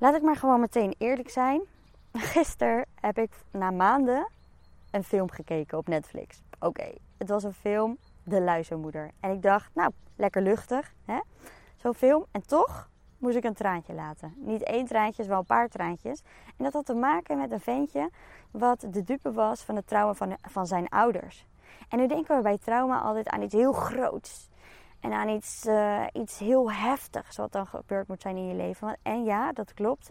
Laat ik maar gewoon meteen eerlijk zijn. Gisteren heb ik na maanden een film gekeken op Netflix. Oké, het was een film, De Luizenmoeder. En ik dacht, nou, lekker luchtig, hè? Zo'n film. En toch moest ik een traantje laten. Niet één traantje, wel een paar traantjes. En dat had te maken met een ventje wat de dupe was van het trauma van, van zijn ouders. En nu denken we bij trauma altijd aan iets heel groots. En aan iets, uh, iets heel heftigs wat dan gebeurd moet zijn in je leven. En ja, dat klopt.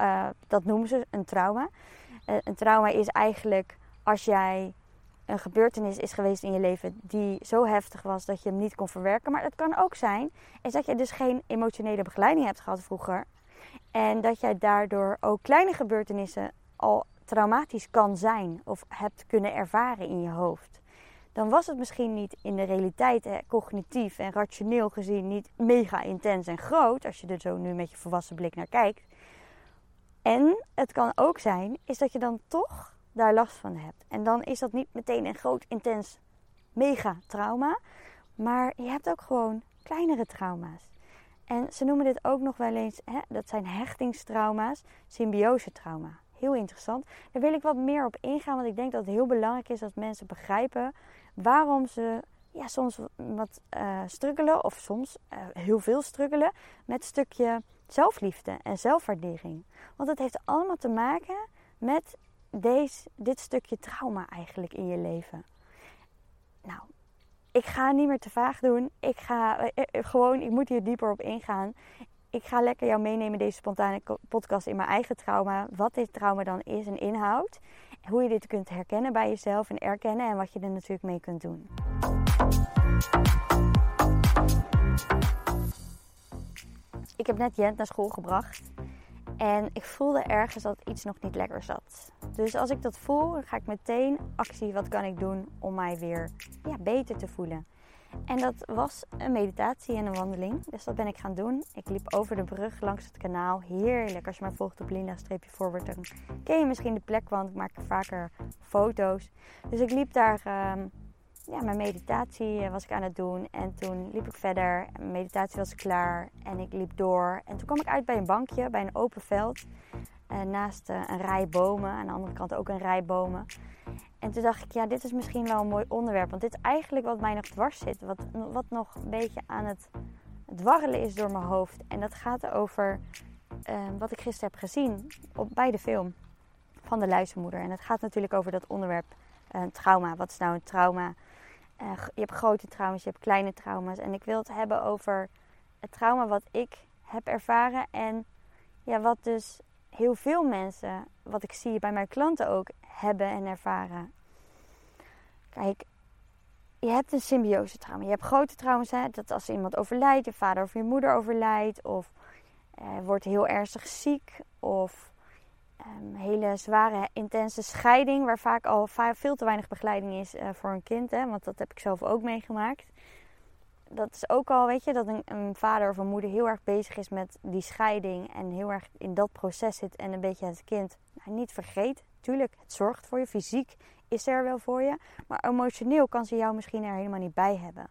Uh, dat noemen ze een trauma. Uh, een trauma is eigenlijk als jij een gebeurtenis is geweest in je leven die zo heftig was dat je hem niet kon verwerken. Maar het kan ook zijn is dat je dus geen emotionele begeleiding hebt gehad vroeger. En dat jij daardoor ook kleine gebeurtenissen al traumatisch kan zijn of hebt kunnen ervaren in je hoofd. Dan was het misschien niet in de realiteit, cognitief en rationeel gezien, niet mega intens en groot, als je er zo nu met je volwassen blik naar kijkt. En het kan ook zijn, is dat je dan toch daar last van hebt. En dan is dat niet meteen een groot, intens, mega trauma. Maar je hebt ook gewoon kleinere trauma's. En ze noemen dit ook nog wel eens, hè, dat zijn hechtingstrauma's, symbiosetrauma. Heel interessant. Daar wil ik wat meer op ingaan, want ik denk dat het heel belangrijk is dat mensen begrijpen waarom ze ja, soms wat uh, struggelen, of soms uh, heel veel struggelen, met stukje zelfliefde en zelfwaardering. Want het heeft allemaal te maken met deze, dit stukje trauma eigenlijk in je leven. Nou, ik ga niet meer te vaag doen. Ik ga eh, eh, gewoon, ik moet hier dieper op ingaan. Ik ga lekker jou meenemen deze spontane podcast in mijn eigen trauma. Wat dit trauma dan is en inhoudt. Hoe je dit kunt herkennen bij jezelf en erkennen en wat je er natuurlijk mee kunt doen. Ik heb net Jent naar school gebracht. En ik voelde ergens dat iets nog niet lekker zat. Dus als ik dat voel, ga ik meteen actie. Wat kan ik doen om mij weer ja, beter te voelen? En dat was een meditatie en een wandeling. Dus dat ben ik gaan doen. Ik liep over de brug langs het kanaal. Heerlijk. Als je mij volgt op Linda-forward, dan ken je misschien de plek, want ik maak vaker foto's. Dus ik liep daar. Uh, ja, mijn meditatie eh, was ik aan het doen. En toen liep ik verder. Mijn meditatie was klaar. En ik liep door. En toen kwam ik uit bij een bankje, bij een open veld. Uh, naast uh, een rij bomen. Aan de andere kant ook een rij bomen. En toen dacht ik, ja, dit is misschien wel een mooi onderwerp. Want dit is eigenlijk wat mij nog dwars zit. Wat, wat nog een beetje aan het dwarrelen is door mijn hoofd. En dat gaat over wat ik gisteren heb gezien op, bij de film van de luizenmoeder. En het gaat natuurlijk over dat onderwerp trauma. Wat is nou een trauma? Uh, je hebt grote trauma's, je hebt kleine trauma's. En ik wil het hebben over het trauma wat ik heb ervaren. En ja, wat dus heel veel mensen, wat ik zie bij mijn klanten ook, hebben en ervaren. Kijk, je hebt een symbiose trauma. Je hebt grote trauma's, hè? dat als iemand overlijdt, je vader of je moeder overlijdt, of uh, wordt heel ernstig ziek, of um, hele zware, intense scheiding, waar vaak al veel te weinig begeleiding is uh, voor een kind. Hè, want dat heb ik zelf ook meegemaakt. Dat is ook al, weet je, dat een, een, vader of een moeder heel erg bezig is met die scheiding. En heel erg in dat proces zit en een beetje het kind nou, niet vergeet. Tuurlijk, het zorgt voor je. Fysiek is er wel voor je. Maar emotioneel kan ze jou misschien er helemaal niet bij hebben.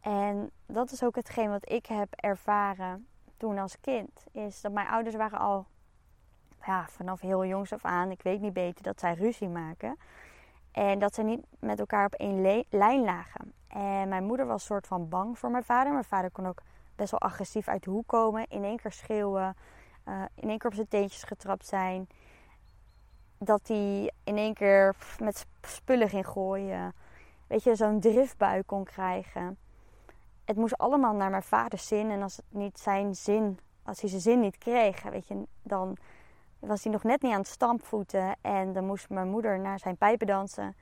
En dat is ook hetgeen wat ik heb ervaren toen als kind. Is dat mijn ouders waren al ja, vanaf heel jongs af aan, ik weet niet beter, dat zij ruzie maken. En dat ze niet met elkaar op één lijn lagen. En mijn moeder was soort van bang voor mijn vader. Mijn vader kon ook best wel agressief uit de hoek komen. In één keer schreeuwen. Uh, in één keer op zijn teentjes getrapt zijn. Dat hij in één keer met spullen ging gooien. Weet je, zo'n driftbui kon krijgen. Het moest allemaal naar mijn vaders zin. En als het niet zijn zin, als hij zijn zin niet kreeg, weet je, dan was hij nog net niet aan het stampvoeten. En dan moest mijn moeder naar zijn pijpen dansen.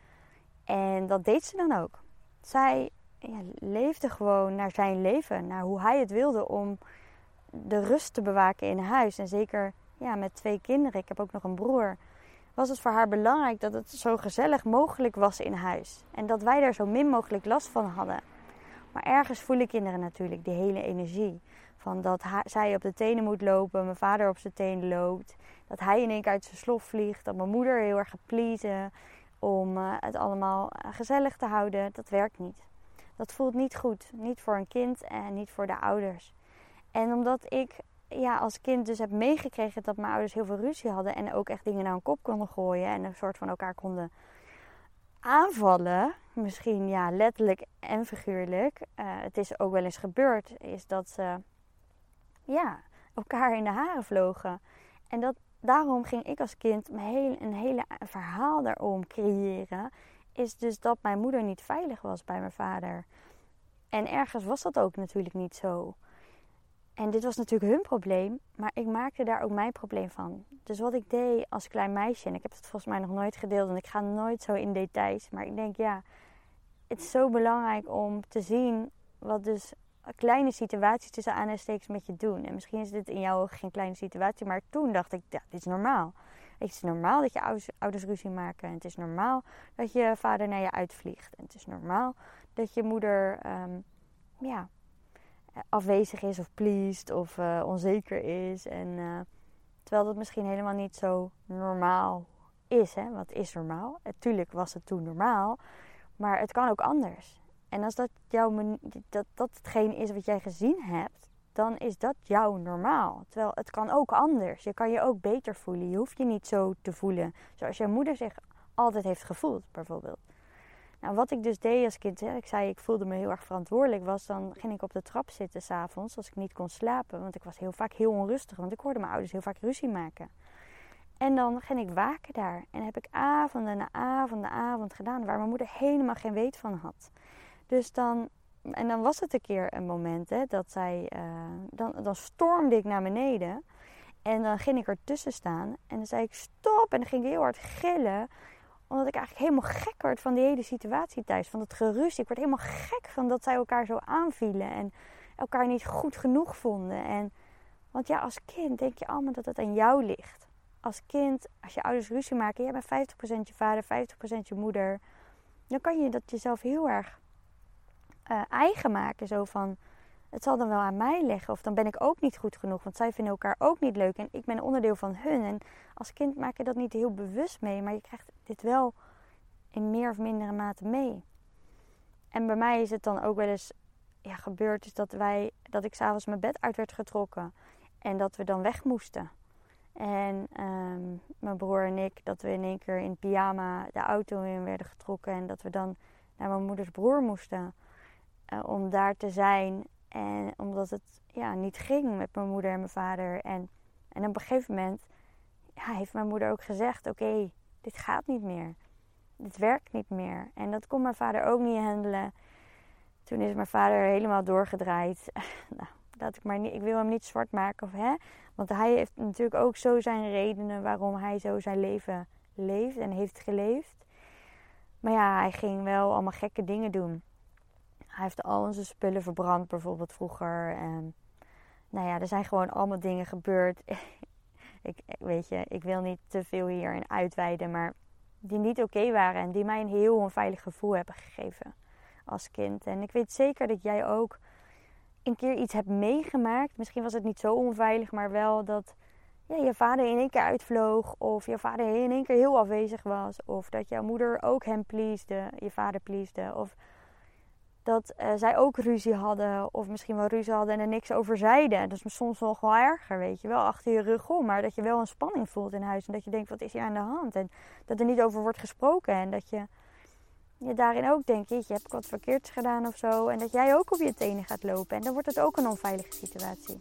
En dat deed ze dan ook. Zij ja, leefde gewoon naar zijn leven, naar hoe hij het wilde om de rust te bewaken in huis. En zeker ja, met twee kinderen, ik heb ook nog een broer, was het voor haar belangrijk dat het zo gezellig mogelijk was in huis. En dat wij daar zo min mogelijk last van hadden. Maar ergens voelen kinderen natuurlijk die hele energie. Van dat zij op de tenen moet lopen, mijn vader op zijn tenen loopt. Dat hij in één keer uit zijn slof vliegt. Dat mijn moeder heel erg gaat om uh, het allemaal eh, gezellig te houden. Dat werkt niet. Dat voelt niet goed. Niet voor een kind en niet voor de ouders. En omdat ik ja, als kind dus heb meegekregen dat mijn ouders heel veel ruzie hadden. En ook echt dingen naar een kop konden gooien. En een soort van elkaar konden aanvallen. Misschien ja, letterlijk en figuurlijk. Uh, het is ook wel eens gebeurd. Is dat ze ja, elkaar in de haren vlogen. En dat, daarom ging ik als kind een hele, een hele verhaal daarom creëren. Is dus dat mijn moeder niet veilig was bij mijn vader. En ergens was dat ook natuurlijk niet zo. En dit was natuurlijk hun probleem, maar ik maakte daar ook mijn probleem van. Dus wat ik deed als klein meisje, en ik heb het volgens mij nog nooit gedeeld en ik ga nooit zo in details, maar ik denk ja, het is zo belangrijk om te zien wat dus kleine situaties tussen aanhalingstekens met je doen. En misschien is dit in jouw ogen geen kleine situatie, maar toen dacht ik, ja, dit is normaal. Het is normaal dat je ouders, ruzie maken. En het is normaal dat je vader naar je uitvliegt. En het is normaal dat je moeder um, ja, afwezig is of pleased of uh, onzeker is. En, uh, terwijl dat misschien helemaal niet zo normaal is. Hè? Wat is normaal? Natuurlijk was het toen normaal. Maar het kan ook anders. En als dat, jouw, dat, dat hetgeen is wat jij gezien hebt, dan is dat jouw normaal. Terwijl het kan ook anders. Je kan je ook beter voelen. Je hoeft je niet zo te voelen zoals je moeder zich altijd heeft gevoeld, bijvoorbeeld. Nou, wat ik dus deed als kind, hè, ik zei ik voelde me heel erg verantwoordelijk, was dan ging ik op de trap zitten s'avonds als ik niet kon slapen. Want ik was heel vaak heel onrustig, want ik hoorde mijn ouders heel vaak ruzie maken. En dan ging ik waken daar. En heb ik avonden na avond na avond gedaan waar mijn moeder helemaal geen weet van had. Dus dan, en dan was het een keer een moment hè, dat zij, uh, dan, dan stormde ik naar beneden. En dan ging ik ertussen staan. En dan zei ik stop. En dan ging ik heel hard gillen omdat ik eigenlijk helemaal gek werd van die hele situatie thuis. Van het gerust. Ik werd helemaal gek van dat zij elkaar zo aanvielen. En elkaar niet goed genoeg vonden. En, want ja, als kind denk je allemaal dat het aan jou ligt. Als kind, als je ouders ruzie maken. Jij bent 50% je vader, 50% je moeder. Dan kan je dat jezelf heel erg uh, eigen maken. Zo van, het zal dan wel aan mij liggen. Of dan ben ik ook niet goed genoeg. Want zij vinden elkaar ook niet leuk. En ik ben onderdeel van hun. En als kind maak je dat niet heel bewust mee. Maar je krijgt dit wel in meer of mindere mate mee. En bij mij is het dan ook wel eens ja, gebeurd. Dus dat, wij, dat ik s'avonds mijn bed uit werd getrokken. En dat we dan weg moesten. En um, mijn broer en ik, dat we in één keer in pyjama de auto in werden getrokken. En dat we dan naar mijn moeders broer moesten. Uh, om daar te zijn en omdat het ja, niet ging met mijn moeder en mijn vader. En, en op een gegeven moment ja, heeft mijn moeder ook gezegd: Oké, dit gaat niet meer. Dit werkt niet meer. En dat kon mijn vader ook niet handelen. Toen is mijn vader helemaal doorgedraaid. nou, dat ik, maar niet, ik wil hem niet zwart maken. Of, hè? Want hij heeft natuurlijk ook zo zijn redenen waarom hij zo zijn leven leeft en heeft geleefd. Maar ja, hij ging wel allemaal gekke dingen doen. Hij heeft al onze spullen verbrand, bijvoorbeeld vroeger. En, nou ja, er zijn gewoon allemaal dingen gebeurd. ik, weet je, ik wil niet te veel hierin uitweiden, maar die niet oké waren en die mij een heel onveilig gevoel hebben gegeven als kind. En ik weet zeker dat jij ook een keer iets hebt meegemaakt. Misschien was het niet zo onveilig, maar wel dat ja, je vader in één keer uitvloog. Of je vader in één keer heel afwezig was. Of dat jouw moeder ook hem pleasde, je vader pleasde. Of dat uh, zij ook ruzie hadden. Of misschien wel ruzie hadden en er niks over zeiden. Dat is soms wel erger, weet je wel. Achter je rug om. Maar dat je wel een spanning voelt in huis. En dat je denkt, wat is hier aan de hand? En dat er niet over wordt gesproken. En dat je, je daarin ook denkt, je hebt wat verkeerds gedaan of zo. En dat jij ook op je tenen gaat lopen. En dan wordt het ook een onveilige situatie.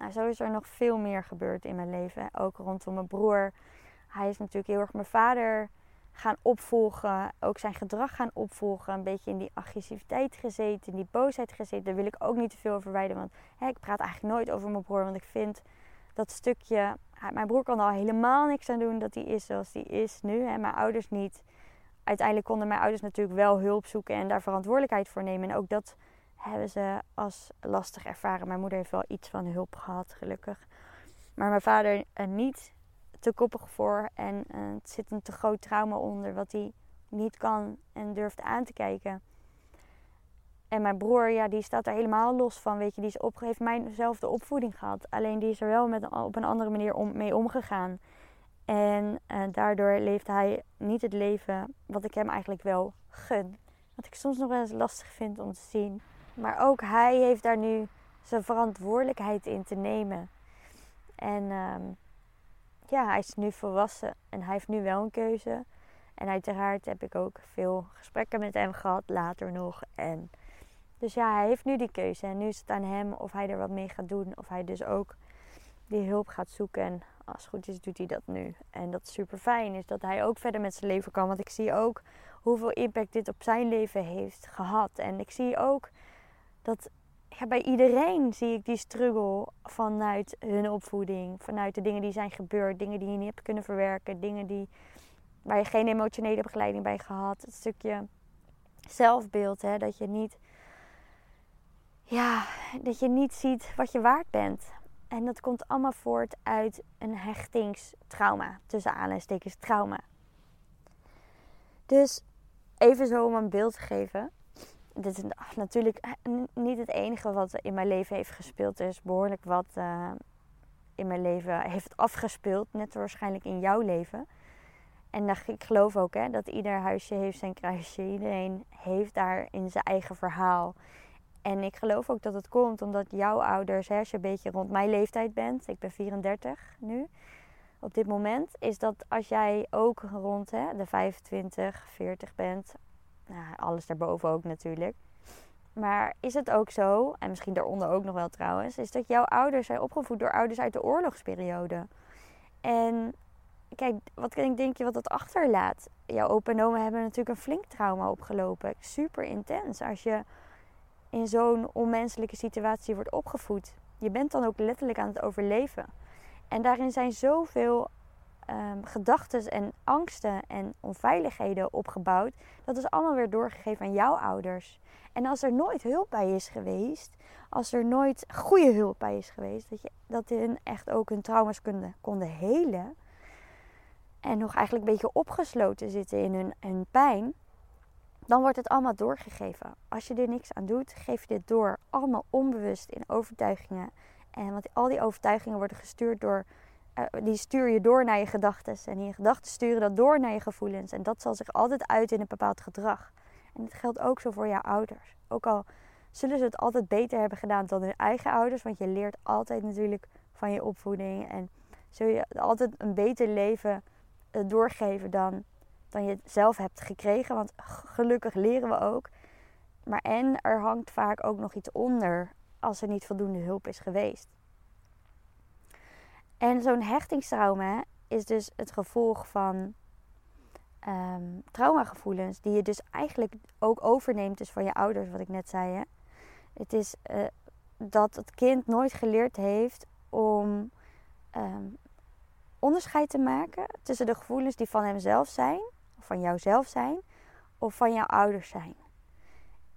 Nou, zo is er nog veel meer gebeurd in mijn leven. Ook rondom mijn broer. Hij is natuurlijk heel erg mijn vader gaan opvolgen. Ook zijn gedrag gaan opvolgen. Een beetje in die agressiviteit gezeten, in die boosheid gezeten. Daar wil ik ook niet te veel over wijden. Want hè, ik praat eigenlijk nooit over mijn broer. Want ik vind dat stukje. Mijn broer kan er al helemaal niks aan doen dat hij is zoals hij is nu. Hè. Mijn ouders niet. Uiteindelijk konden mijn ouders natuurlijk wel hulp zoeken en daar verantwoordelijkheid voor nemen. En ook dat hebben ze als lastig ervaren. Mijn moeder heeft wel iets van hulp gehad, gelukkig. Maar mijn vader uh, niet te koppig voor. En uh, het zit een te groot trauma onder wat hij niet kan en durft aan te kijken. En mijn broer, ja, die staat er helemaal los van. Weet je, die is heeft mijnzelfde opvoeding gehad. Alleen die is er wel met, op een andere manier mee omgegaan. En uh, daardoor leeft hij niet het leven wat ik hem eigenlijk wel gun. Wat ik soms nog wel eens lastig vind om te zien. Maar ook hij heeft daar nu zijn verantwoordelijkheid in te nemen. En um, ja, hij is nu volwassen en hij heeft nu wel een keuze. En uiteraard heb ik ook veel gesprekken met hem gehad, later nog. En dus ja, hij heeft nu die keuze. En nu is het aan hem of hij er wat mee gaat doen. Of hij dus ook die hulp gaat zoeken. En als het goed is, doet hij dat nu. En dat is super fijn. Is dat hij ook verder met zijn leven kan. Want ik zie ook hoeveel impact dit op zijn leven heeft gehad. En ik zie ook dat bij iedereen zie ik die struggle vanuit hun opvoeding. Vanuit de dingen die zijn gebeurd. Dingen die je niet hebt kunnen verwerken. Dingen die, waar je geen emotionele begeleiding bij gehad. Het stukje zelfbeeld. Hè, dat je niet... Ja, dat je niet ziet wat je waard bent. En dat komt allemaal voort uit een hechtingstrauma. Tussen aanleidingstekens trauma. Dus even zo om een beeld te geven dit is natuurlijk eh, niet het enige wat in mijn leven heeft gespeeld. Er is behoorlijk wat uh, in mijn leven heeft afgespeeld. Net waarschijnlijk in jouw leven. En ik geloof ook hè, dat ieder huisje heeft zijn kruisje. Iedereen heeft daar in zijn eigen verhaal. En ik geloof ook dat het komt omdat jouw ouders, hè, als je een beetje rond mijn leeftijd bent, ik ben 34 nu, op dit moment, is dat als jij ook rond hè, de 25, 40 bent, nou, alles daarboven ook natuurlijk. Maar is het ook zo, en misschien daaronder ook nog wel trouwens, is dat jouw ouders zijn opgevoed door ouders uit de oorlogsperiode. En kijk, wat denk je wat dat achterlaat? Jouw opa en oma hebben natuurlijk een flink trauma opgelopen. Super intens als je in zo'n onmenselijke situatie wordt opgevoed. Je bent dan ook letterlijk aan het overleven. En daarin zijn zoveel um, gedachten en angsten en onveiligheden opgebouwd. Dat is allemaal weer doorgegeven aan jouw ouders. En als er nooit hulp bij is geweest, als er nooit goede hulp bij is geweest, dat, je, dat hun echt ook hun trauma's konden, konden helen. En nog eigenlijk een beetje opgesloten zitten in hun, hun pijn. Dan wordt het allemaal doorgegeven. Als je er niks aan doet, geef je dit door. Allemaal onbewust in overtuigingen. En want al die overtuigingen worden gestuurd door die stuur je door naar je gedachten. En je gedachten sturen dat door naar je gevoelens. En dat zal zich altijd uit in een bepaald gedrag. En dat geldt ook zo voor jouw ouders. Ook al zullen ze het altijd beter hebben gedaan dan hun eigen ouders. Want je leert altijd natuurlijk van je opvoeding. En zul je altijd een beter leven eh, doorgeven dan, dan je zelf hebt gekregen. Want gelukkig leren we ook. Maar en er hangt vaak ook nog iets onder als er niet voldoende hulp is geweest. En zo'n hechtingstrauma is dus het gevolg van um, traumagevoelens, die je dus eigenlijk ook overneemt dus van je ouders, wat ik net zei. Hè? Het is uh, dat het kind nooit geleerd heeft om um, onderscheid te maken tussen de gevoelens die van hemzelf zijn, of van jouzelf zijn, of van jouw ouders zijn.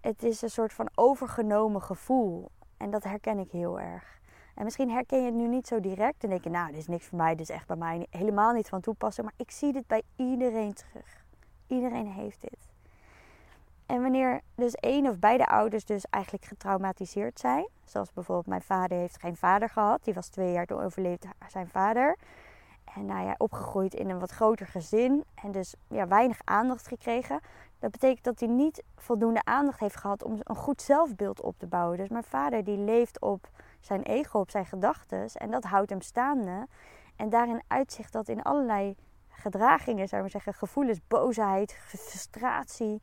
Het is een soort van overgenomen gevoel. En dat herken ik heel erg. En misschien herken je het nu niet zo direct en denk je, nou, dit is niks voor mij, dit is echt bij mij helemaal niet van toepassing. Maar ik zie dit bij iedereen terug. Iedereen heeft dit. En wanneer dus één of beide ouders dus eigenlijk getraumatiseerd zijn, zoals bijvoorbeeld mijn vader heeft geen vader gehad, die was twee jaar toen overleefde zijn vader. En nou ja, opgegroeid in een wat groter gezin en dus ja, weinig aandacht gekregen. Dat betekent dat hij niet voldoende aandacht heeft gehad om een goed zelfbeeld op te bouwen. Dus mijn vader die leeft op zijn ego, op zijn gedachten. En dat houdt hem staande. En daarin uitzicht dat in allerlei gedragingen, zou ik maar zeggen, gevoelens, boosheid, frustratie,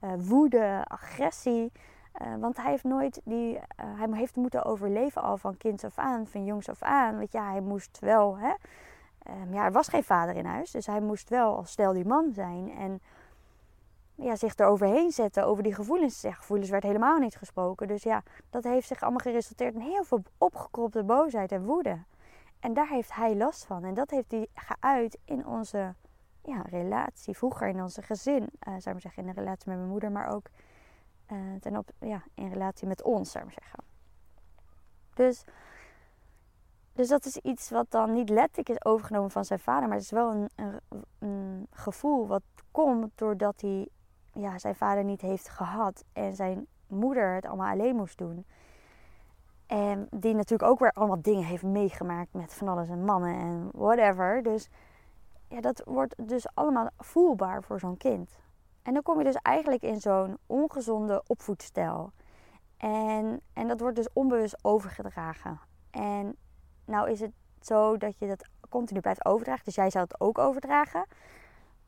uh, woede, agressie. Uh, want hij heeft nooit die, uh, hij heeft moeten overleven al van kind af aan, van jongs af aan. Want ja, hij moest wel hè, ehm, ja, er was geen vader in huis. Dus hij moest wel als stel die man zijn. En ja, zich eroverheen zetten over die gevoelens. Ja, gevoelens werd helemaal niet gesproken. Dus ja, dat heeft zich allemaal geresulteerd in heel veel opgekropte boosheid en woede. En daar heeft hij last van. En dat heeft hij geuit in onze ja, relatie. Vroeger in onze gezin, uh, zou ik zeggen, in de relatie met mijn moeder, maar ook uh, ten op, ja, in relatie met ons, zou ik zeggen. Dus, dus dat is iets wat dan niet letterlijk is overgenomen van zijn vader, maar het is wel een, een, een gevoel wat komt doordat hij ja, zijn vader niet heeft gehad en zijn moeder het allemaal alleen moest doen. En die natuurlijk ook weer allemaal dingen heeft meegemaakt met van alles en mannen en whatever. Dus ja, dat wordt dus allemaal voelbaar voor zo'n kind. En dan kom je dus eigenlijk in zo'n ongezonde opvoedstijl. En, en dat wordt dus onbewust overgedragen. En nou is het zo dat je dat continu blijft overdragen. Dus jij zou het ook overdragen.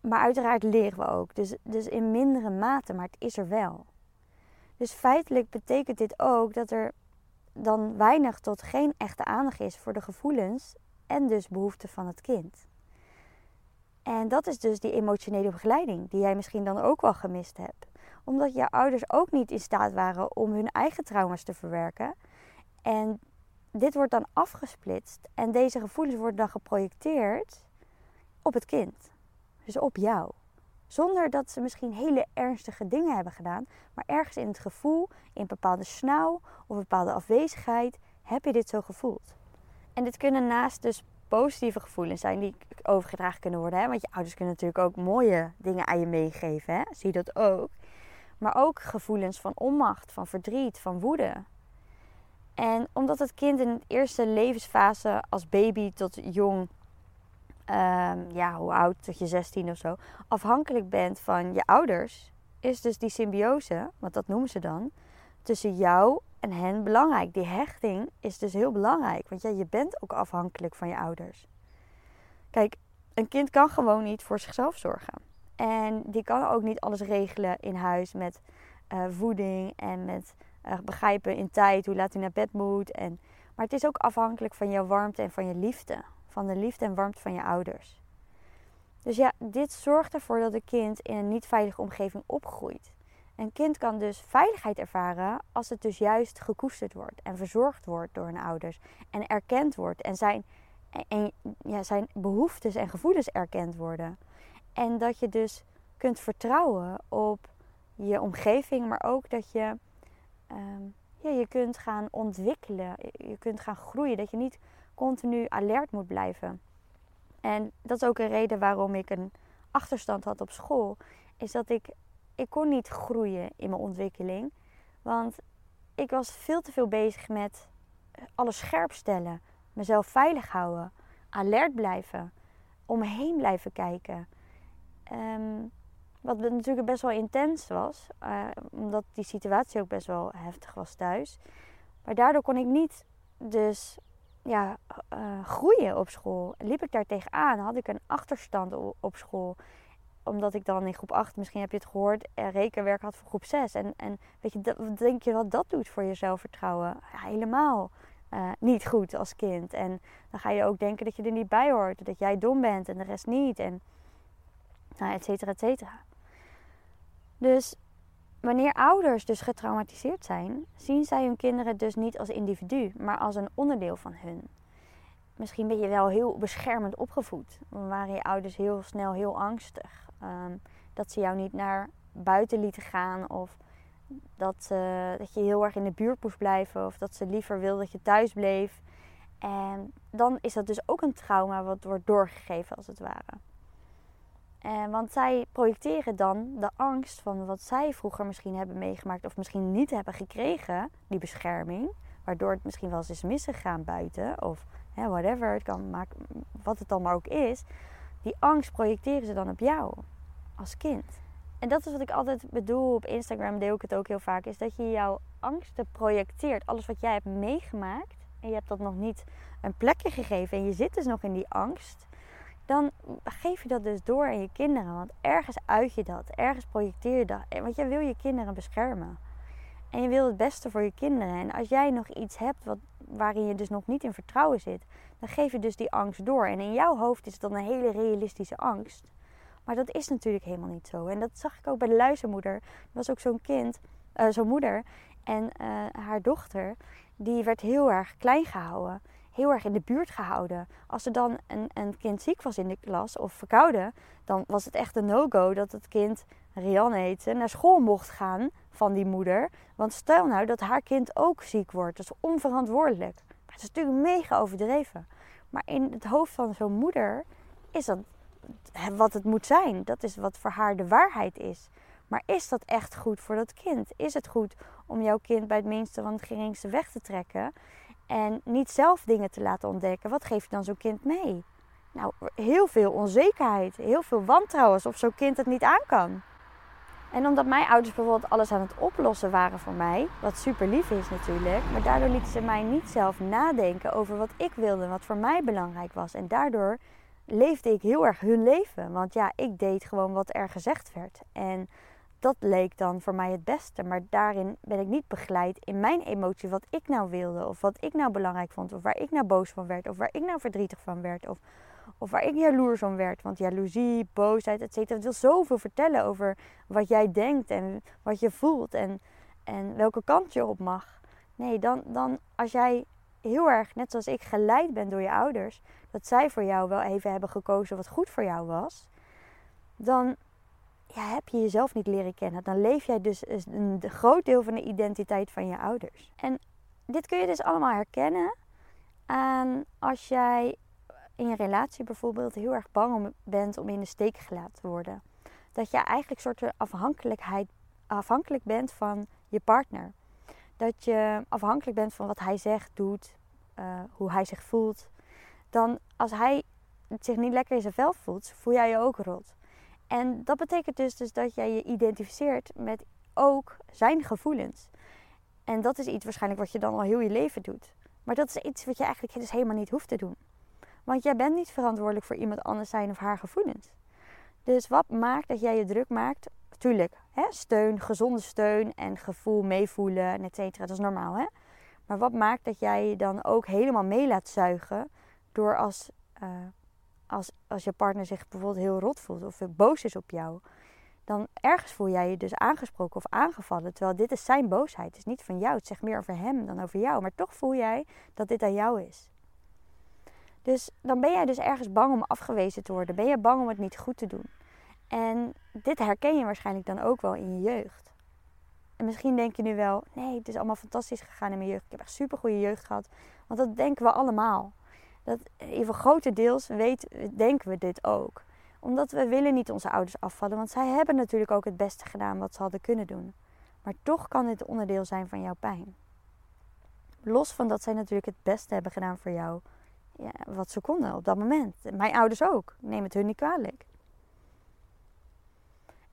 Maar uiteraard leren we ook. Dus, dus in mindere mate, maar het is er wel. Dus feitelijk betekent dit ook dat er dan weinig tot geen echte aandacht is voor de gevoelens en dus behoeften van het kind. En dat is dus die emotionele begeleiding die jij misschien dan ook wel gemist hebt. Omdat jouw ouders ook niet in staat waren om hun eigen trauma's te verwerken. En dit wordt dan afgesplitst en deze gevoelens worden dan geprojecteerd op het kind. Dus op jou. Zonder dat ze misschien hele ernstige dingen hebben gedaan, maar ergens in het gevoel, in bepaalde snauw of bepaalde afwezigheid, heb je dit zo gevoeld. En dit kunnen naast dus positieve gevoelens zijn die overgedragen kunnen worden. Hè? Want je ouders kunnen natuurlijk ook mooie dingen aan je meegeven. Hè? Zie je dat ook? Maar ook gevoelens van onmacht, van verdriet, van woede. En omdat het kind in de eerste levensfase als baby tot jong um, ja, hoe oud, tot je 16 of zo, afhankelijk bent van je ouders, is dus die symbiose, want dat noemen ze dan, tussen jou en hen belangrijk. Die hechting is dus heel belangrijk, want ja, je bent ook afhankelijk van je ouders. Kijk, een kind kan gewoon niet voor zichzelf zorgen. En die kan ook niet alles regelen in huis met uh, voeding en met uh, begrijpen in tijd hoe laat hij naar bed moet. En, maar het is ook afhankelijk van jouw warmte en van je liefde van de liefde en warmte van je ouders. Dus ja, dit zorgt ervoor dat een kind in een niet veilige omgeving opgroeit. Een kind kan dus veiligheid ervaren als het dus juist gekoesterd wordt en verzorgd wordt door hun ouders en erkend wordt en zijn, en, ja, zijn behoeftes en gevoelens erkend worden. En dat je dus kunt vertrouwen op je omgeving, maar ook dat je um, ja, je kunt gaan ontwikkelen, je kunt gaan groeien. Dat je niet continu alert moet blijven. En dat is ook een reden waarom ik een achterstand had op school. Is dat ik, ik kon niet groeien in mijn ontwikkeling. Want ik was veel te veel bezig met alles scherp stellen. Mezelf veilig houden. Alert blijven. Om me heen blijven kijken. Um, wat natuurlijk best wel intens was. Uh, omdat die situatie ook best wel heftig was thuis. Maar daardoor kon ik niet dus ja, uh, groeien op school. Liep ik daar tegenaan, had ik een achterstand op school. Omdat ik dan in groep 8, misschien heb je het gehoord, eh, rekenwerk had voor groep 6. En, en weet je, wat denk je wat dat doet voor je zelfvertrouwen? Helemaal uh, niet goed als kind. En dan ga je ook denken dat je er niet bij hoort. Dat jij dom bent en de rest niet. En nou, et cetera, et cetera. Dus Wanneer ouders dus getraumatiseerd zijn, zien zij hun kinderen dus niet als individu, maar als een onderdeel van hun. Misschien ben je wel heel beschermend opgevoed. Waren je ouders heel snel heel angstig. Um, dat ze jou niet naar buiten lieten gaan of dat, uh, dat je heel erg in de buurt moest blijven of dat ze liever wilden dat je thuis bleef. En dan is dat dus ook een trauma wat wordt doorgegeven als het ware. En, want zij projecteren dan de angst van wat zij vroeger misschien hebben meegemaakt of misschien niet hebben gekregen, die bescherming. Waardoor het misschien wel eens is misgegaan buiten of hè, whatever, het kan maken, wat het dan maar ook is. Die angst projecteren ze dan op jou als kind. En dat is wat ik altijd bedoel op Instagram, deel ik het ook heel vaak, is dat je jouw angsten projecteert. Alles wat jij hebt meegemaakt en je hebt dat nog niet een plekje gegeven en je zit dus nog in die angst dan geef je dat dus door aan je kinderen. Want ergens uit je dat, ergens projecteer je dat. Want jij wil je kinderen beschermen. En je wil het beste voor je kinderen. En als jij nog iets hebt wat, waarin je dus nog niet in vertrouwen zit, dan geef je dus die angst door. En in jouw hoofd is het dan een hele realistische angst. Maar dat is natuurlijk helemaal niet zo. En dat zag ik ook bij de luizenmoeder. Er was ook zo'n kind, uh, zo'n moeder. En uh, haar dochter, die werd heel erg klein gehouden. Heel erg in de buurt gehouden. Als er dan een, een kind ziek was in de klas of verkouden, dan was het echt een no-go dat het kind, Rianne heette, naar school mocht gaan van die moeder. Want stel nou dat haar kind ook ziek wordt. Dat is onverantwoordelijk. Het is natuurlijk mega overdreven. Maar in het hoofd van zo'n moeder is dat wat het moet zijn. Dat is wat voor haar de waarheid is. Maar is dat echt goed voor dat kind? Is het goed om jouw kind bij het minste van het geringste weg te trekken en niet zelf dingen te laten ontdekken? Wat geef je dan zo'n kind mee? Nou, heel veel onzekerheid, heel veel wantrouwen of zo'n kind het niet aan kan. En omdat mijn ouders bijvoorbeeld alles aan het oplossen waren voor mij, wat super lief is natuurlijk, maar daardoor lieten ze mij niet zelf nadenken over wat ik wilde, wat voor mij belangrijk was. En daardoor leefde ik heel erg hun leven. Want ja, ik deed gewoon wat er gezegd werd. En dat leek dan voor mij het beste. Maar daarin ben ik niet begeleid in mijn emotie wat ik nou wilde. Of wat ik nou belangrijk vond. Of waar ik nou boos van werd. Of waar ik nou verdrietig van werd. Of, of waar ik jaloers om werd. Want jaloezie, boosheid, et cetera. Het wil zoveel vertellen over wat jij denkt en wat je voelt. En, en welke kant je op mag. Nee, dan, dan als jij heel erg, net zoals ik, geleid ben door je ouders, dat zij voor jou wel even hebben gekozen wat goed voor jou was, dan ja, heb je jezelf niet leren kennen. Dan leef jij dus een groot deel van de identiteit van je ouders. En dit kun je dus allemaal herkennen aan als jij in je relatie bijvoorbeeld heel erg bang bent om in de steek gelaten te worden. Dat je eigenlijk een soort afhankelijkheid, afhankelijk bent van je partner. Dat je afhankelijk bent van wat hij zegt, doet, uh, hoe hij zich voelt. Dan als hij zich niet lekker in zijn vel voelt, voel jij je ook rot. En dat betekent dus, dus dat jij je identificeert met ook zijn gevoelens. En dat is iets waarschijnlijk wat je dan al heel je leven doet. Maar dat is iets wat je eigenlijk dus helemaal niet hoeft te doen. Want jij bent niet verantwoordelijk voor iemand anders zijn of haar gevoelens. Dus wat maakt dat jij je druk maakt? Tuurlijk, hè, steun, gezonde steun en gevoel meevoelen, et cetera. Dat is normaal, hè? Maar wat maakt dat jij je dan ook helemaal mee laat zuigen door als, uh, als, als je partner zich bijvoorbeeld heel rot voelt of boos is op jou? Dan ergens voel jij je dus aangesproken of aangevallen. Terwijl dit is zijn boosheid. Het is niet van jou. Het zegt meer over hem dan over jou. Maar toch voel jij dat dit aan jou is. Dus dan ben jij dus ergens bang om afgewezen te worden. Ben je bang om het niet goed te doen. En dit herken je waarschijnlijk dan ook wel in je jeugd. En misschien denk je nu wel, nee, het is allemaal fantastisch gegaan in mijn jeugd. Ik heb echt super goede jeugd gehad. Want dat denken we allemaal. Dat, even grotendeels weet, denken we dit ook. Omdat we willen niet onze ouders afvallen. Want zij hebben natuurlijk ook het beste gedaan wat ze hadden kunnen doen. Maar toch kan dit onderdeel zijn van jouw pijn. Los van dat zij natuurlijk het beste hebben gedaan voor jou. Ja, wat ze konden op dat moment. Mijn ouders ook. Neem het hun niet kwalijk.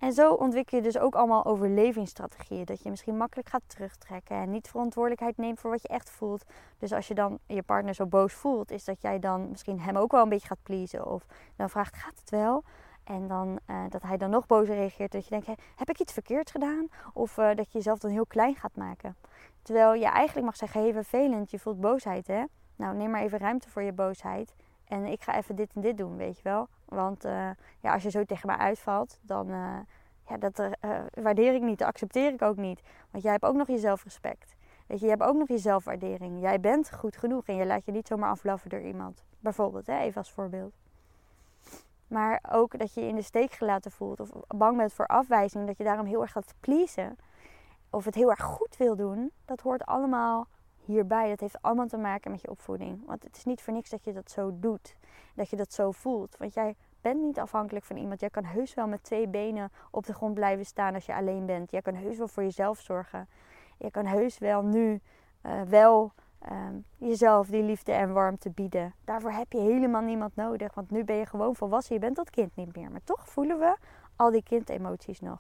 En zo ontwikkel je dus ook allemaal overlevingsstrategieën. Dat je misschien makkelijk gaat terugtrekken en niet verantwoordelijkheid neemt voor wat je echt voelt. Dus als je dan je partner zo boos voelt, is dat jij dan misschien hem ook wel een beetje gaat pleasen. Of dan vraagt, gaat het wel? En dan, uh, dat hij dan nog bozer reageert. Dat je denkt, heb ik iets verkeerd gedaan? Of uh, dat je jezelf dan heel klein gaat maken. Terwijl je eigenlijk mag zeggen, hey vervelend, je voelt boosheid hè. Nou, neem maar even ruimte voor je boosheid. En ik ga even dit en dit doen, weet je wel. Want uh, ja, als je zo tegen mij uitvalt, dan uh, ja, dat uh, waardeer ik niet, dat accepteer ik ook niet. Want jij hebt ook nog je zelfrespect. Weet je, je hebt ook nog je zelfwaardering. Jij bent goed genoeg en je laat je niet zomaar afblaffen door iemand. Bijvoorbeeld, hè, even als voorbeeld. Maar ook dat je je in de steek gelaten voelt of bang bent voor afwijzing, dat je daarom heel erg gaat pleasen of het heel erg goed wil doen, dat hoort allemaal hierbij. Dat heeft allemaal te maken met je opvoeding. Want het is niet voor niks dat je dat zo doet. Dat je dat zo voelt. Want jij bent niet afhankelijk van iemand. Jij kan heus wel met twee benen op de grond blijven staan als je alleen bent. Jij kan heus wel voor jezelf zorgen. Je kan heus wel nu uh, wel uh, jezelf die liefde en warmte bieden. Daarvoor heb je helemaal niemand nodig. Want nu ben je gewoon volwassen. Je bent dat kind niet meer. Maar toch voelen we al die kindemoties nog.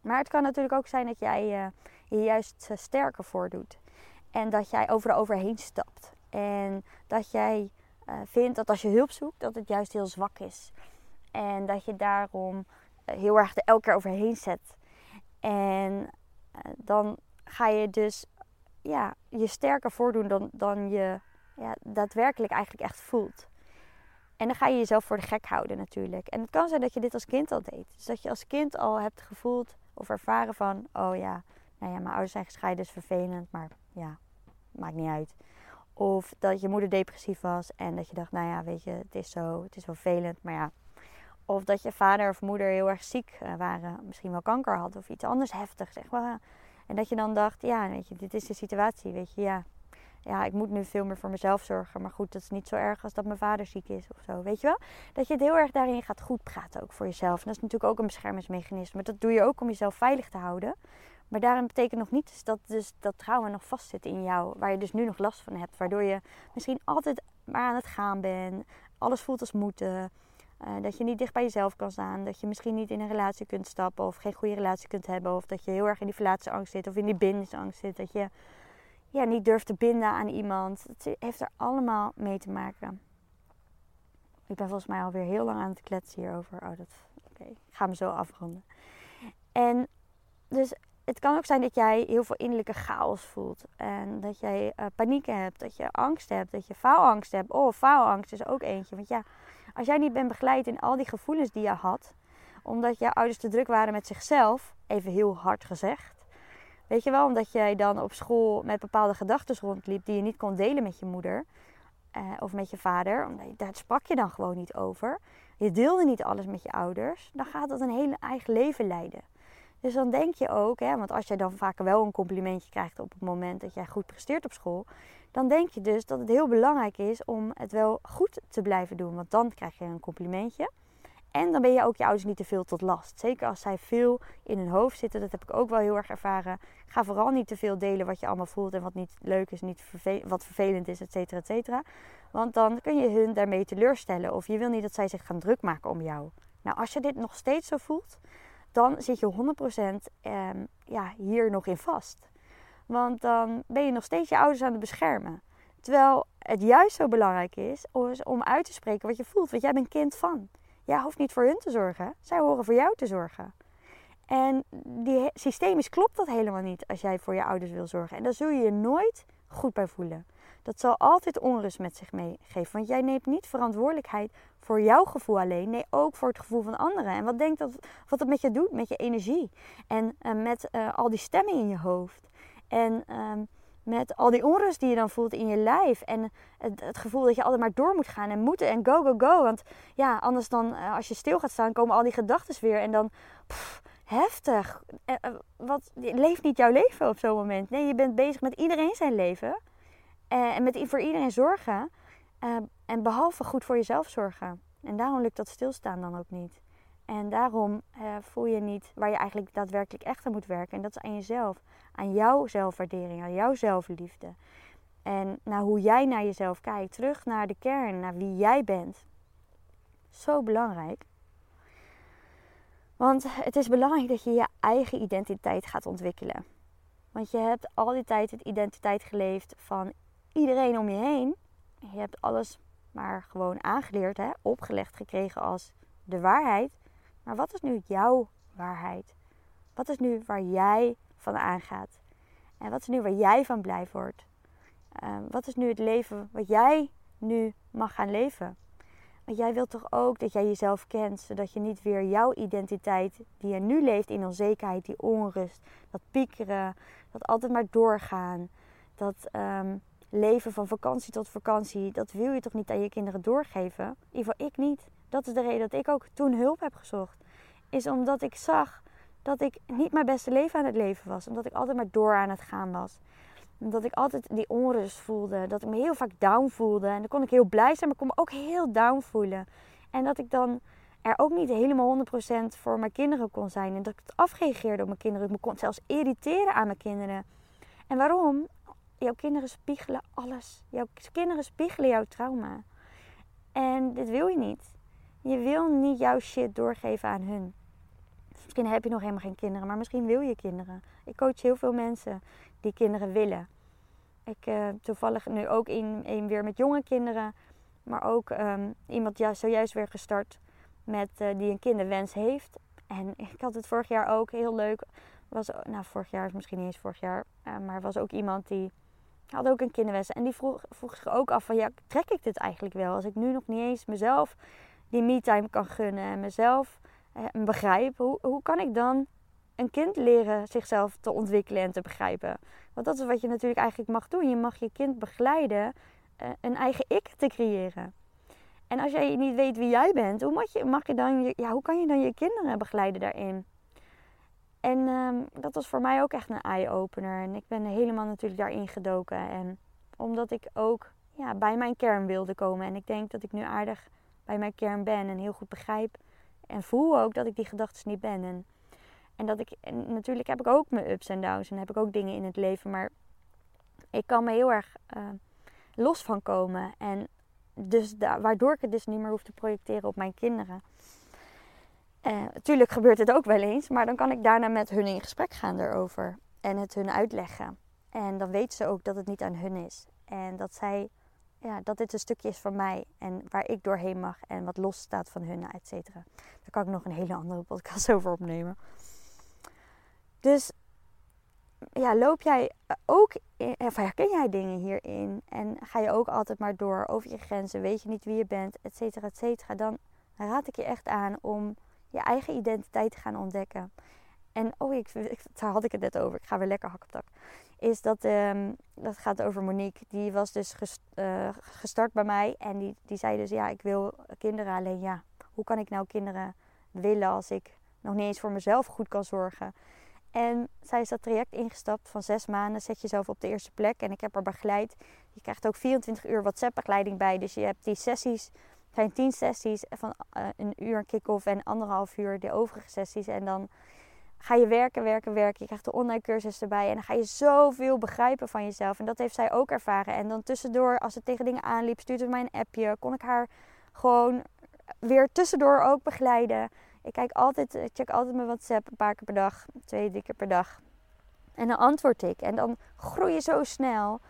Maar het kan natuurlijk ook zijn dat jij uh, je juist sterker voordoet. En dat jij overal overheen stapt. En dat jij uh, vindt dat als je hulp zoekt, dat het juist heel zwak is. En dat je daarom uh, heel erg er elke keer overheen zet. En uh, dan ga je dus ja, je sterker voordoen dan, dan je ja, daadwerkelijk eigenlijk echt voelt. En dan ga je jezelf voor de gek houden natuurlijk. En het kan zijn dat je dit als kind al deed. Dus dat je als kind al hebt gevoeld of ervaren van... oh ja, nou ja, mijn ouders zijn gescheiden, is vervelend, maar ja, maakt niet uit. Of dat je moeder depressief was en dat je dacht, nou ja, weet je, het is zo, het is wel vervelend, maar ja. Of dat je vader of moeder heel erg ziek uh, waren, misschien wel kanker hadden of iets anders heftigs, zeg maar. En dat je dan dacht, ja, weet je, dit is de situatie, weet je, ja. Ja, ik moet nu veel meer voor mezelf zorgen, maar goed, dat is niet zo erg als dat mijn vader ziek is of zo, weet je wel? Dat je het heel erg daarin gaat goed praten, ook voor jezelf. En dat is natuurlijk ook een beschermingsmechanisme. Dat doe je ook om jezelf veilig te houden. Maar daarin betekent nog niet dat dus dat trauma nog vastzit in jou. Waar je dus nu nog last van hebt. Waardoor je misschien altijd maar aan het gaan bent. Alles voelt als moeten. Uh, dat je niet dicht bij jezelf kan staan. Dat je misschien niet in een relatie kunt stappen. Of geen goede relatie kunt hebben. Of dat je heel erg in die verlatensangst zit. Of in die bindingsangst zit. Dat je ja, niet durft te binden aan iemand. Het heeft er allemaal mee te maken. Ik ben volgens mij alweer heel lang aan het kletsen hierover. Oh, dat... Oké, ik ga me zo afronden. En dus het kan ook zijn dat jij heel veel innerlijke chaos voelt. En dat jij uh, paniek hebt, dat je angst hebt, dat je faalangst hebt. Oh, faalangst is ook eentje. Want ja, als jij niet bent begeleid in al die gevoelens die je had, omdat jouw ouders te druk waren met zichzelf, even heel hard gezegd. Weet je wel, omdat jij dan op school met bepaalde gedachten rondliep die je niet kon delen met je moeder uh, of met je vader, omdat daar sprak je dan gewoon niet over. Je deelde niet alles met je ouders, dan gaat dat een hele eigen leven leiden. Dus dan denk je ook, hè, want als jij dan vaak wel een complimentje krijgt op het moment dat jij goed presteert op school, dan denk je dus dat het heel belangrijk is om het wel goed te blijven doen. Want dan krijg je een complimentje. En dan ben je ook je ouders niet te veel tot last. Zeker als zij veel in hun hoofd zitten. Dat heb ik ook wel heel erg ervaren. Ga vooral niet te veel delen wat je allemaal voelt en wat niet leuk is, niet wat vervelend is, et cetera, et cetera. Want dan kun je hun daarmee teleurstellen. Of je wil niet dat zij zich gaan druk maken om jou. Nou, als je dit nog steeds zo voelt, dan zit je 100% ehm, ja, hier nog in vast. Want dan ben je nog steeds je ouders aan het beschermen. Terwijl het juist zo belangrijk is om uit te spreken wat je voelt. Want jij bent kind van. Jij hoeft niet voor hun te zorgen. Zij horen voor jou te zorgen. En die systemisch klopt dat helemaal niet als jij voor je ouders wil zorgen. En daar zul je je nooit goed bij voelen. Dat zal altijd onrust met zich meegeven. Want jij neemt niet verantwoordelijkheid voor jouw gevoel alleen. Nee, ook voor het gevoel van anderen. En wat denkt dat, wat dat met je doet, met je energie. En uh, met uh, al die stemmen in je hoofd. En uh, met al die onrust die je dan voelt in je lijf. En het, het, gevoel dat je altijd maar door moet gaan en moeten en go, go, go. Want ja, anders dan uh, als je stil gaat staan, komen al die gedachten weer. En dan heftig. wat, leeft niet jouw leven op zo'n moment. Nee, je bent bezig met iedereen zijn leven. En met voor iedereen zorgen. Ehm, en behalve goed voor jezelf zorgen. En daarom lukt dat stilstaan dan ook niet. En daarom uh, voel je niet waar je eigenlijk daadwerkelijk echt aan moet werken. En dat is aan jezelf. Aan jouw zelfwaardering, aan jouw zelfliefde. En naar hoe jij naar jezelf kijkt. Terug naar de kern, naar wie jij bent. Zo belangrijk. Want het is belangrijk dat je je eigen identiteit gaat ontwikkelen. Want je hebt al die tijd het identiteit geleefd van iedereen om je heen. Je hebt alles maar gewoon aangeleerd, hè, opgelegd gekregen als de waarheid. Maar wat is nu jouw waarheid? Wat is nu waar jij van aangaat? En wat is nu waar jij van blij wordt? Uh, wat is nu het leven wat jij nu mag gaan leven? Want jij wilt toch ook dat jij jezelf kent, zodat je niet weer jouw identiteit, die je nu leeft in onzekerheid, die onrust, dat piekeren, dat altijd maar doorgaan, dat um, leven van vakantie tot vakantie, dat wil je toch niet aan je kinderen doorgeven? In ieder geval ik niet. Dat is de reden dat ik ook toen hulp heb gezocht. Is omdat ik zag dat ik niet mijn beste leven aan het leven was. Omdat ik altijd maar door aan het gaan was. Omdat ik altijd die onrust voelde. Dat ik me heel vaak down voelde. En dan kon ik heel blij zijn, maar kon me ook heel down voelen. En dat ik dan er ook niet helemaal 100% voor mijn kinderen kon zijn. En dat ik het afreageerde op mijn kinderen. Ik me kon zelfs irriteren aan mijn kinderen. En waarom? Jouw kinderen spiegelen alles. Jouw kinderen spiegelen jouw trauma. En dit wil je niet. Je wil niet jouw shit doorgeven aan hun. Misschien heb je nog helemaal geen kinderen, maar misschien wil je kinderen. Ik coach heel veel mensen die kinderen willen. Ik uh, toevallig nu ook een, weer met jonge kinderen. Maar ook um, iemand ja, zojuist weer gestart met, uh, die een kinderwens heeft. En ik had het vorig jaar ook heel leuk was, nou vorig jaar is misschien niet eens vorig jaar, uh, maar was ook iemand die had ook een kinderwens. En die vroeg, vroeg zich ook af van, ja, trek ik dit eigenlijk wel? Als ik nu nog niet eens mezelf die me-time kan gunnen en mezelf eh, begrijp, hoe, hoe kan ik dan een kind leren zichzelf te ontwikkelen en te begrijpen? Want dat is wat je natuurlijk eigenlijk mag doen. Je mag je kind begeleiden uh, een eigen ik te creëren. En als jij niet weet wie jij bent, hoe, mag je, mag je dan ja, hoe kan je dan je kinderen begeleiden daarin? En um, dat was voor mij ook echt een eye-opener. En ik ben helemaal natuurlijk daarin gedoken. En omdat ik ook ja, bij mijn kern wilde komen. En ik denk dat ik nu aardig bij mijn kern ben en heel goed begrijp. En voel ook dat ik die gedachten niet ben. En, dat ik, natuurlijk heb ik ook mijn ups en downs. En heb ik ook dingen in het leven. Maar ik kan me heel erg uh, los van komen. En dus waardoor ik het dus niet meer hoef te projecteren op mijn kinderen. Natuurlijk gebeurt het ook wel eens, maar dan kan ik daarna met hun in gesprek gaan erover en het hun uitleggen. En dan weten ze ook dat het niet aan hun is. En dat zij, ja, dat dit een stukje is van mij en waar ik doorheen mag en wat los staat van hun, et cetera. Daar kan ik nog een hele andere podcast over opnemen. Dus ja, loop jij ook, of herken jij dingen hierin en ga je ook altijd maar door over je grenzen, weet je niet wie je bent, et cetera, et cetera, dan raad ik je echt aan om je eigen identiteit gaan ontdekken. En oh, ik, ik, daar had ik het net over. Ik ga weer lekker hak op tak. Is dat, um, dat gaat over Monique. Die was dus uh, gestart bij mij. En die, die zei dus, ja, ik wil kinderen. Alleen ja, hoe kan ik nou kinderen willen als ik nog niet eens voor mezelf goed kan zorgen? En zij is dat traject ingestapt van zes maanden. Zet jezelf op de eerste plek. En ik heb haar begeleid. Je krijgt ook 24 uur WhatsApp-begeleiding bij. Dus je hebt die sessies zijn tien sessies van uh, een uur kick-off en anderhalf uur de overige sessies. En dan ga je werken, werken, werken. Je krijgt de online cursus erbij. En dan ga je zoveel begrijpen van jezelf. En dat heeft zij ook ervaren. En dan tussendoor, als ze tegen dingen aanliep, stuurde ze mij een appje. Kon ik haar gewoon weer tussendoor ook begeleiden. Ik kijk altijd, ik check altijd mijn WhatsApp een paar keer per dag. Twee, drie keer per dag. En dan antwoord ik. En dan groei je zo snel.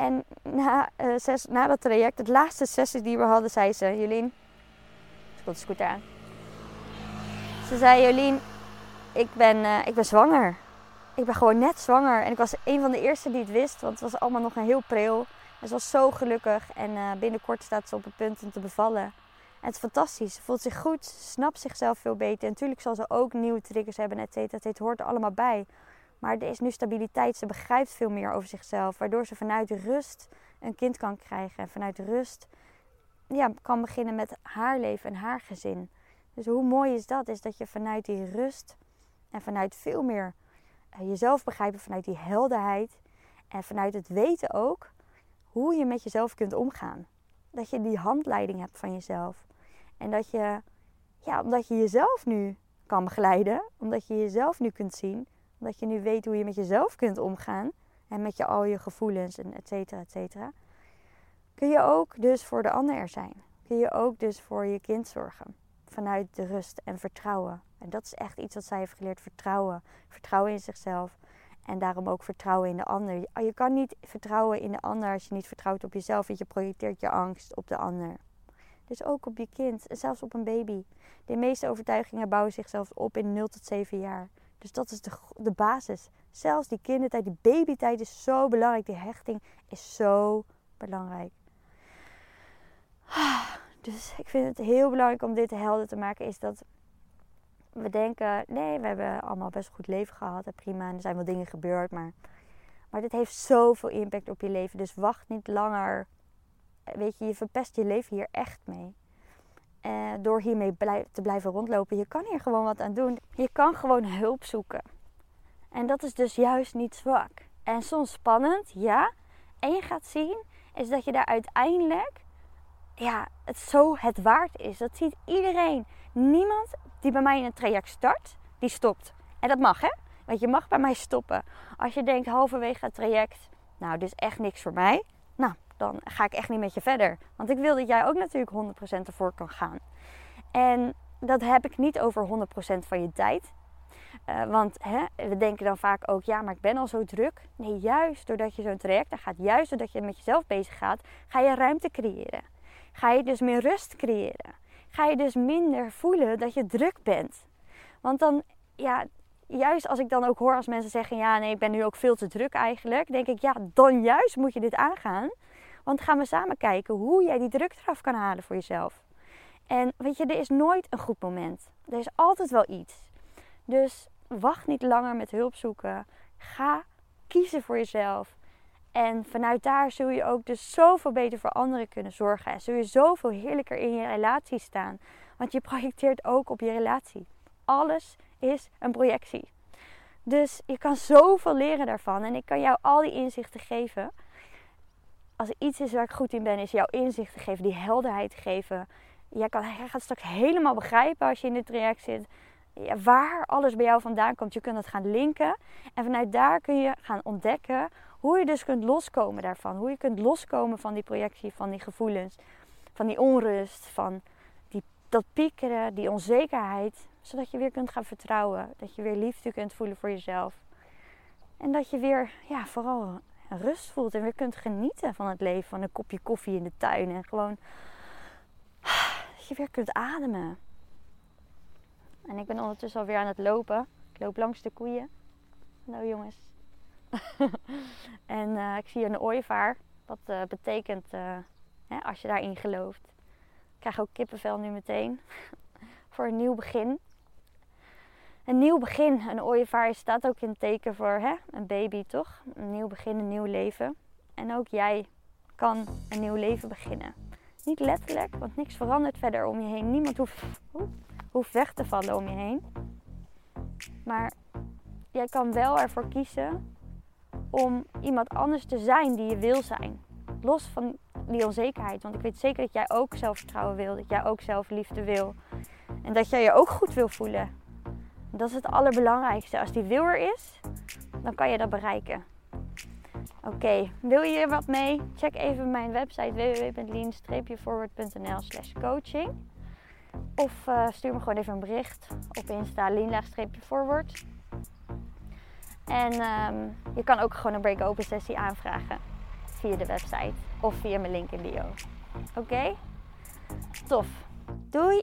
En na, uh, zes, na dat traject, het laatste sessie die we hadden, zei ze: Jolien, ze komt de scooter aan. Ze zei: Jolien, ik ben, uh, ik ben zwanger. Ik ben gewoon net zwanger. En ik was een van de eerste die het wist, want het was allemaal nog een heel pril. En ze was zo gelukkig en uh, binnenkort staat ze op het punt om te bevallen. En het is fantastisch. Ze voelt zich goed, snapt zichzelf veel beter. En natuurlijk zal ze ook nieuwe triggers hebben, et cetera. Het hoort er allemaal bij. Maar er is nu stabiliteit. Ze begrijpt veel meer over zichzelf. Waardoor ze vanuit rust een kind kan krijgen. En vanuit rust ja, kan beginnen met haar leven en haar gezin. Dus hoe mooi is dat? Is dat je vanuit die rust en vanuit veel meer eh, jezelf begrijpen. Vanuit die helderheid. En vanuit het weten ook hoe je met jezelf kunt omgaan. Dat je die handleiding hebt van jezelf. En dat je, ja, omdat je jezelf nu kan begeleiden. Omdat je jezelf nu kunt zien omdat je nu weet hoe je met jezelf kunt omgaan. En met je, al je gevoelens en et cetera, et cetera. Kun je ook dus voor de ander er zijn. Kun je ook dus voor je kind zorgen. Vanuit de rust en vertrouwen. En dat is echt iets wat zij heeft geleerd. Vertrouwen. Vertrouwen in zichzelf. En daarom ook vertrouwen in de ander. Je kan niet vertrouwen in de ander als je niet vertrouwt op jezelf. Want je projecteert je angst op de ander. Dus ook op je kind. En zelfs op een baby. De meeste overtuigingen bouwen zichzelf op in 0 tot 7 jaar. Dus dat is de, de basis. Zelfs die kindertijd, die babytijd is zo belangrijk. Die hechting is zo belangrijk. Dus ik vind het heel belangrijk om dit helder te maken. Is dat we denken, nee, we hebben allemaal best een goed leven gehad. En prima, en er zijn wel dingen gebeurd. Maar, maar dit heeft zoveel impact op je leven. Dus wacht niet langer. Weet je, je verpest je leven hier echt mee. Uh, door hiermee te blijven rondlopen. Je kan hier gewoon wat aan doen. Je kan gewoon hulp zoeken. En dat is dus juist niet zwak. En soms spannend, ja. En je gaat zien, is dat je daar uiteindelijk, ja, het zo het waard is. Dat ziet iedereen. Niemand die bij mij in een traject start, die stopt. En dat mag, hè? Want je mag bij mij stoppen. Als je denkt halverwege het traject, nou, dit is echt niks voor mij. Nou, dan ga ik echt niet met je verder. Want ik wil dat jij ook natuurlijk 100% ervoor kan gaan. En dat heb ik niet over 100% van je tijd. Uh, want hè, we denken dan vaak ook, ja, maar ik ben al zo druk. Nee, juist doordat je zo'n traject gaat, juist doordat je met jezelf bezig gaat, ga je ruimte creëren. Ga je dus meer rust creëren. Ga je dus minder voelen dat je druk bent. Want dan, ja, juist als ik dan ook hoor als mensen zeggen: Ja, nee, ik ben nu ook veel te druk eigenlijk. Denk ik: Ja, dan juist moet je dit aangaan. Want gaan we samen kijken hoe jij die druk eraf kan halen voor jezelf. En weet je, er is nooit een goed moment. Er is altijd wel iets. Dus wacht niet langer met hulp zoeken. Ga kiezen voor jezelf. En vanuit daar zul je ook dus zoveel beter voor anderen kunnen zorgen. En zul je zoveel heerlijker in je relatie staan. Want je projecteert ook op je relatie. Alles is een projectie. Dus je kan zoveel leren daarvan. En ik kan jou al die inzichten geven. Als er iets is waar ik goed in ben, is jouw inzichten geven, die helderheid geven. Jij, kan, jij gaat straks helemaal begrijpen als je in dit traject zit. Ja, waar alles bij jou vandaan komt. Je kunt het gaan linken. En vanuit daar kun je gaan ontdekken hoe je dus kunt loskomen daarvan. Hoe je kunt loskomen van die projectie, van die gevoelens, van die onrust, van die, dat piekeren, die onzekerheid. Zodat je weer kunt gaan vertrouwen. Dat je weer liefde kunt voelen voor jezelf. En dat je weer, ja, vooral rust voelt en weer kunt genieten van het leven. Van een kopje koffie in de tuin en gewoon dat je weer kunt ademen. En ik ben ondertussen alweer aan het lopen. Ik loop langs de koeien. Nou jongens. en uh, ik zie een ooievaar. Wat uh, betekent, uh, hè, als je daarin gelooft. Ik krijg ook kippenvel nu meteen. voor een nieuw begin. Een nieuw begin. Een ooievaar staat ook in het teken voor hè, een baby, toch? Een nieuw begin, een nieuw leven. En ook jij kan een nieuw leven beginnen. Niet letterlijk, want niks verandert verder om je heen. Niemand hoeft, hoeft weg te vallen om je heen. Maar jij kan wel ervoor kiezen om iemand anders te zijn die je wil zijn. Los van die onzekerheid. Want ik weet zeker dat jij ook zelfvertrouwen wil. Dat jij ook zelfliefde wil. En dat jij je ook goed wil voelen. Dat is het allerbelangrijkste. Als die wil er is, dan kan je dat bereiken. Oké, wil je hier wat mee? Check even mijn website www.lean-forward.nl slash coaching. Of uh, stuur me gewoon even een bericht op Insta lean-forward. En um, je kan ook gewoon een break-open sessie aanvragen via de website of via mijn link in bio. Oké? Tof. Doei!